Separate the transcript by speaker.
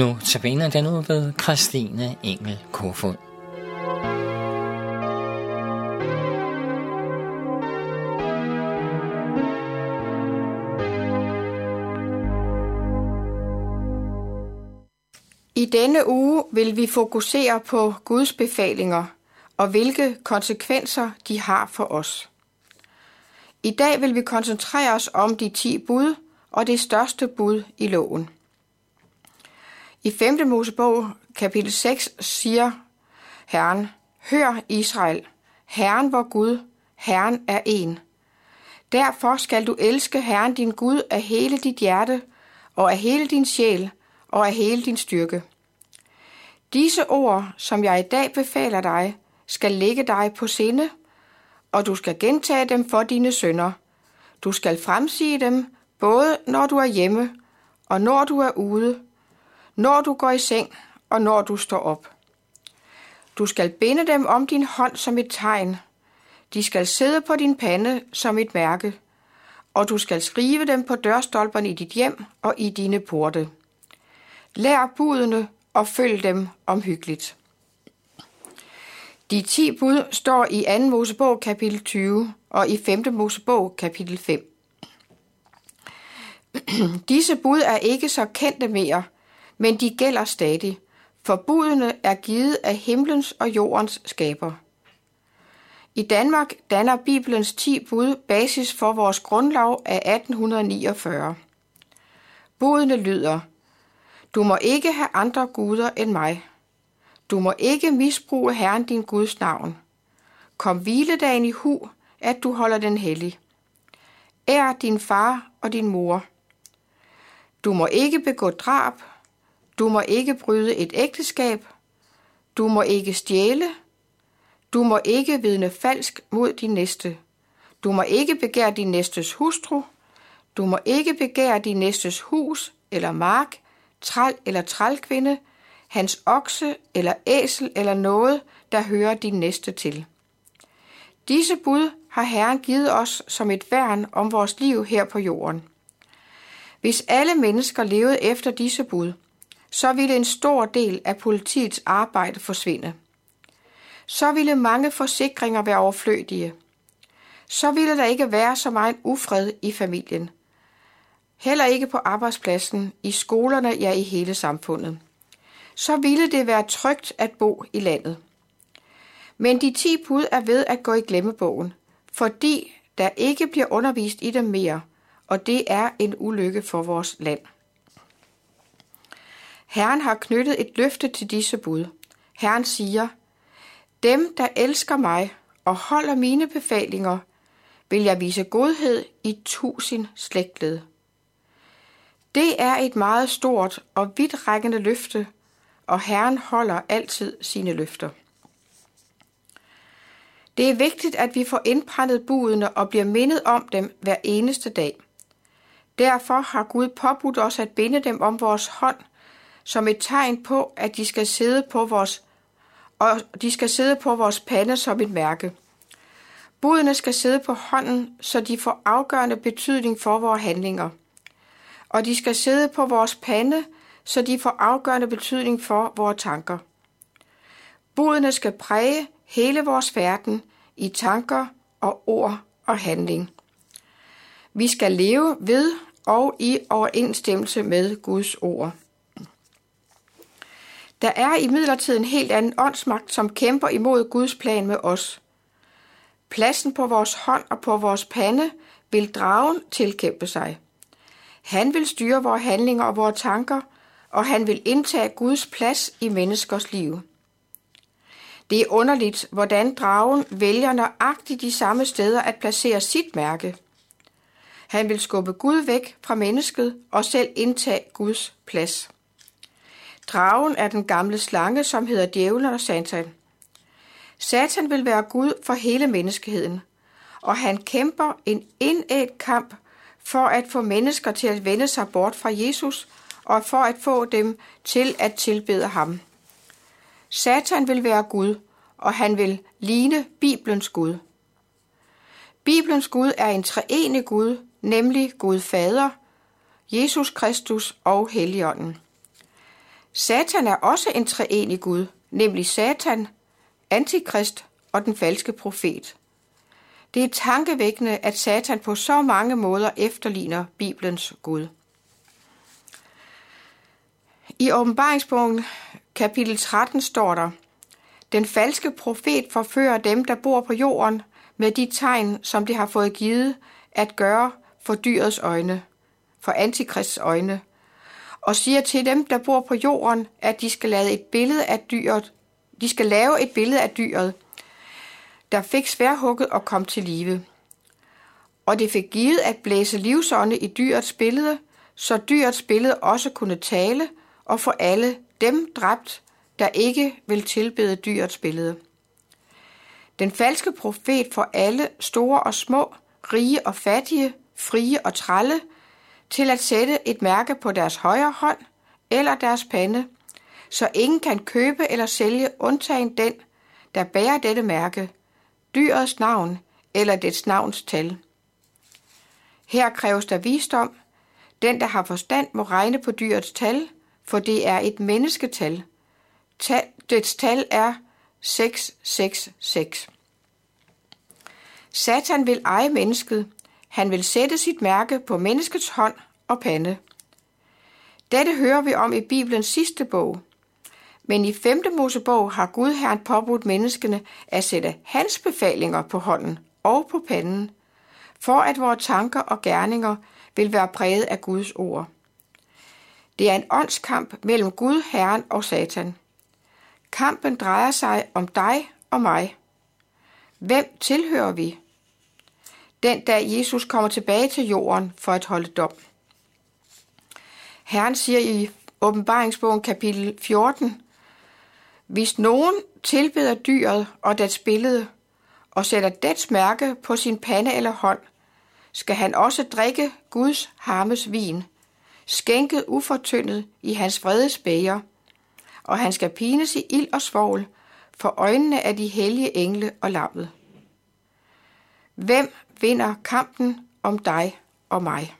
Speaker 1: Nu tabiner den ud ved Christine Engel Kofod.
Speaker 2: I denne uge vil vi fokusere på Guds befalinger og hvilke konsekvenser de har for os. I dag vil vi koncentrere os om de ti bud og det største bud i loven. I 5. Mosebog kapitel 6 siger Herren, Hør Israel, Herren vor Gud, Herren er en. Derfor skal du elske Herren din Gud af hele dit hjerte, og af hele din sjæl, og af hele din styrke. Disse ord, som jeg i dag befaler dig, skal ligge dig på sinde, og du skal gentage dem for dine sønner. Du skal fremsige dem, både når du er hjemme, og når du er ude, når du går i seng, og når du står op. Du skal binde dem om din hånd som et tegn. De skal sidde på din pande som et mærke, og du skal skrive dem på dørstolperne i dit hjem og i dine porte. Lær budene og følg dem omhyggeligt. De ti bud står i 2. Mosebog kapitel 20 og i 5. Mosebog kapitel 5. Disse bud er ikke så kendte mere, men de gælder stadig, for budene er givet af himlens og jordens skaber. I Danmark danner Bibelens 10 bud basis for vores grundlov af 1849. Budene lyder, du må ikke have andre guder end mig. Du må ikke misbruge Herren din Guds navn. Kom hviledagen i hu, at du holder den hellig. Ær din far og din mor. Du må ikke begå drab. Du må ikke bryde et ægteskab. Du må ikke stjæle. Du må ikke vidne falsk mod din næste. Du må ikke begære din næstes hustru. Du må ikke begære din næstes hus eller mark, træl eller trælkvinde, hans okse eller æsel eller noget, der hører din næste til. Disse bud har Herren givet os som et værn om vores liv her på jorden. Hvis alle mennesker levede efter disse bud, så ville en stor del af politiets arbejde forsvinde. Så ville mange forsikringer være overflødige. Så ville der ikke være så meget ufred i familien. Heller ikke på arbejdspladsen, i skolerne, ja i hele samfundet. Så ville det være trygt at bo i landet. Men de ti bud er ved at gå i glemmebogen, fordi der ikke bliver undervist i dem mere, og det er en ulykke for vores land. Herren har knyttet et løfte til disse bud. Herren siger, Dem, der elsker mig og holder mine befalinger, vil jeg vise godhed i tusind slægtled. Det er et meget stort og vidtrækkende løfte, og Herren holder altid sine løfter. Det er vigtigt, at vi får indprættet budene og bliver mindet om dem hver eneste dag. Derfor har Gud påbudt os at binde dem om vores hånd, som et tegn på, at de skal sidde på vores og de skal sidde på vores pande som et mærke. Budene skal sidde på hånden, så de får afgørende betydning for vores handlinger. Og de skal sidde på vores pande, så de får afgørende betydning for vores tanker. Budene skal præge hele vores verden i tanker og ord og handling. Vi skal leve ved og i overensstemmelse med Guds ord. Der er i midlertid en helt anden åndsmagt, som kæmper imod Guds plan med os. Pladsen på vores hånd og på vores pande vil dragen tilkæmpe sig. Han vil styre vores handlinger og vores tanker, og han vil indtage Guds plads i menneskers liv. Det er underligt, hvordan dragen vælger nøjagtigt de samme steder at placere sit mærke. Han vil skubbe Gud væk fra mennesket og selv indtage Guds plads. Dragen er den gamle slange, som hedder djævlen og satan. Satan vil være Gud for hele menneskeheden, og han kæmper en indædt kamp for at få mennesker til at vende sig bort fra Jesus og for at få dem til at tilbede ham. Satan vil være Gud, og han vil ligne Bibelens Gud. Bibelens Gud er en treenig Gud, nemlig Gud Fader, Jesus Kristus og Helligånden. Satan er også en treenig Gud, nemlig Satan, Antikrist og den falske profet. Det er tankevækkende, at Satan på så mange måder efterligner Bibelens Gud. I åbenbaringsbogen kapitel 13 står der, Den falske profet forfører dem, der bor på jorden, med de tegn, som de har fået givet at gøre for dyrets øjne, for antikrists øjne, og siger til dem, der bor på jorden, at de skal lave et billede af dyret, de skal lave et billede af dyret, der fik sværhugget og kom til live. Og det fik givet at blæse livsånde i dyrets billede, så dyrets billede også kunne tale og få alle dem dræbt, der ikke vil tilbede dyrets billede. Den falske profet for alle store og små, rige og fattige, frie og tralle, til at sætte et mærke på deres højre hånd eller deres pande, så ingen kan købe eller sælge undtagen den, der bærer dette mærke, dyrets navn eller dets navns tal. Her kræves der visdom. Den, der har forstand, må regne på dyrets tal, for det er et mennesketal. Tal, dets tal er 666. Satan vil eje mennesket. Han vil sætte sit mærke på menneskets hånd og pande. Dette hører vi om i Bibelens sidste bog. Men i 5. Mosebog har Gud Herren påbudt menneskene at sætte hans befalinger på hånden og på panden, for at vores tanker og gerninger vil være præget af Guds ord. Det er en åndskamp mellem Gud, Herren og Satan. Kampen drejer sig om dig og mig. Hvem tilhører vi? Den dag Jesus kommer tilbage til jorden for at holde dom. Herren siger i åbenbaringsbogen kapitel 14, Hvis nogen tilbeder dyret og dets billede, og sætter dets mærke på sin pande eller hånd, skal han også drikke Guds harmes vin, skænket ufortyndet i hans vrede spæger, og han skal pines i ild og svovl for øjnene af de hellige engle og lammet. Hvem vinder kampen om dig og mig?